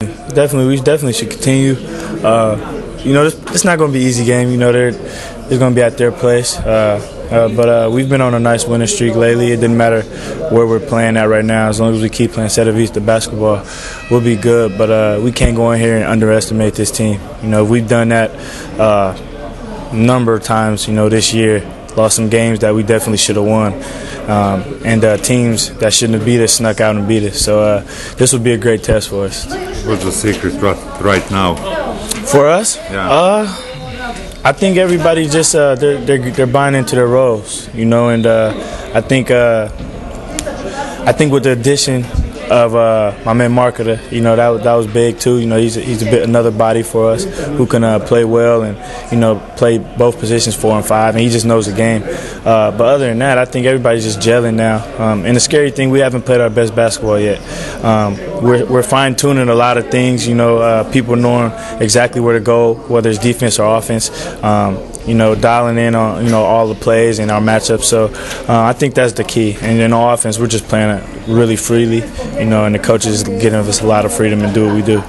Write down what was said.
Definitely, we definitely should continue. Uh, you know, it's not going to be easy game. You know, they're, they're going to be at their place. Uh, uh, but uh, we've been on a nice winning streak lately. It didn't matter where we're playing at right now. As long as we keep playing Cedevita, the basketball, we'll be good. But uh, we can't go in here and underestimate this team. You know, we've done that uh, a number of times, you know, this year. Lost some games that we definitely should have won. Um, and uh, teams that shouldn't have beat us snuck out and beat us. So this would be a great test for us. What's the secret right now? For us? Yeah. Uh, I think everybody just uh, they're, they're, they're buying into their roles, you know, and uh, I think uh, I think with the addition of uh, my man Marketer. You know that that was big too. You know he's a, he's a bit another body for us who can uh, play well and you know play both positions four and five, and he just knows the game. Uh, but other than that, I think everybody's just gelling now. Um, and the scary thing, we haven't played our best basketball yet. Um, we're we're fine tuning a lot of things. You know, uh, people knowing exactly where to go, whether it's defense or offense. Um, you know, dialing in on you know all the plays and our matchups. So uh, I think that's the key. And in offense, we're just playing it really freely, you know, and the coaches giving us a lot of freedom to do what we do.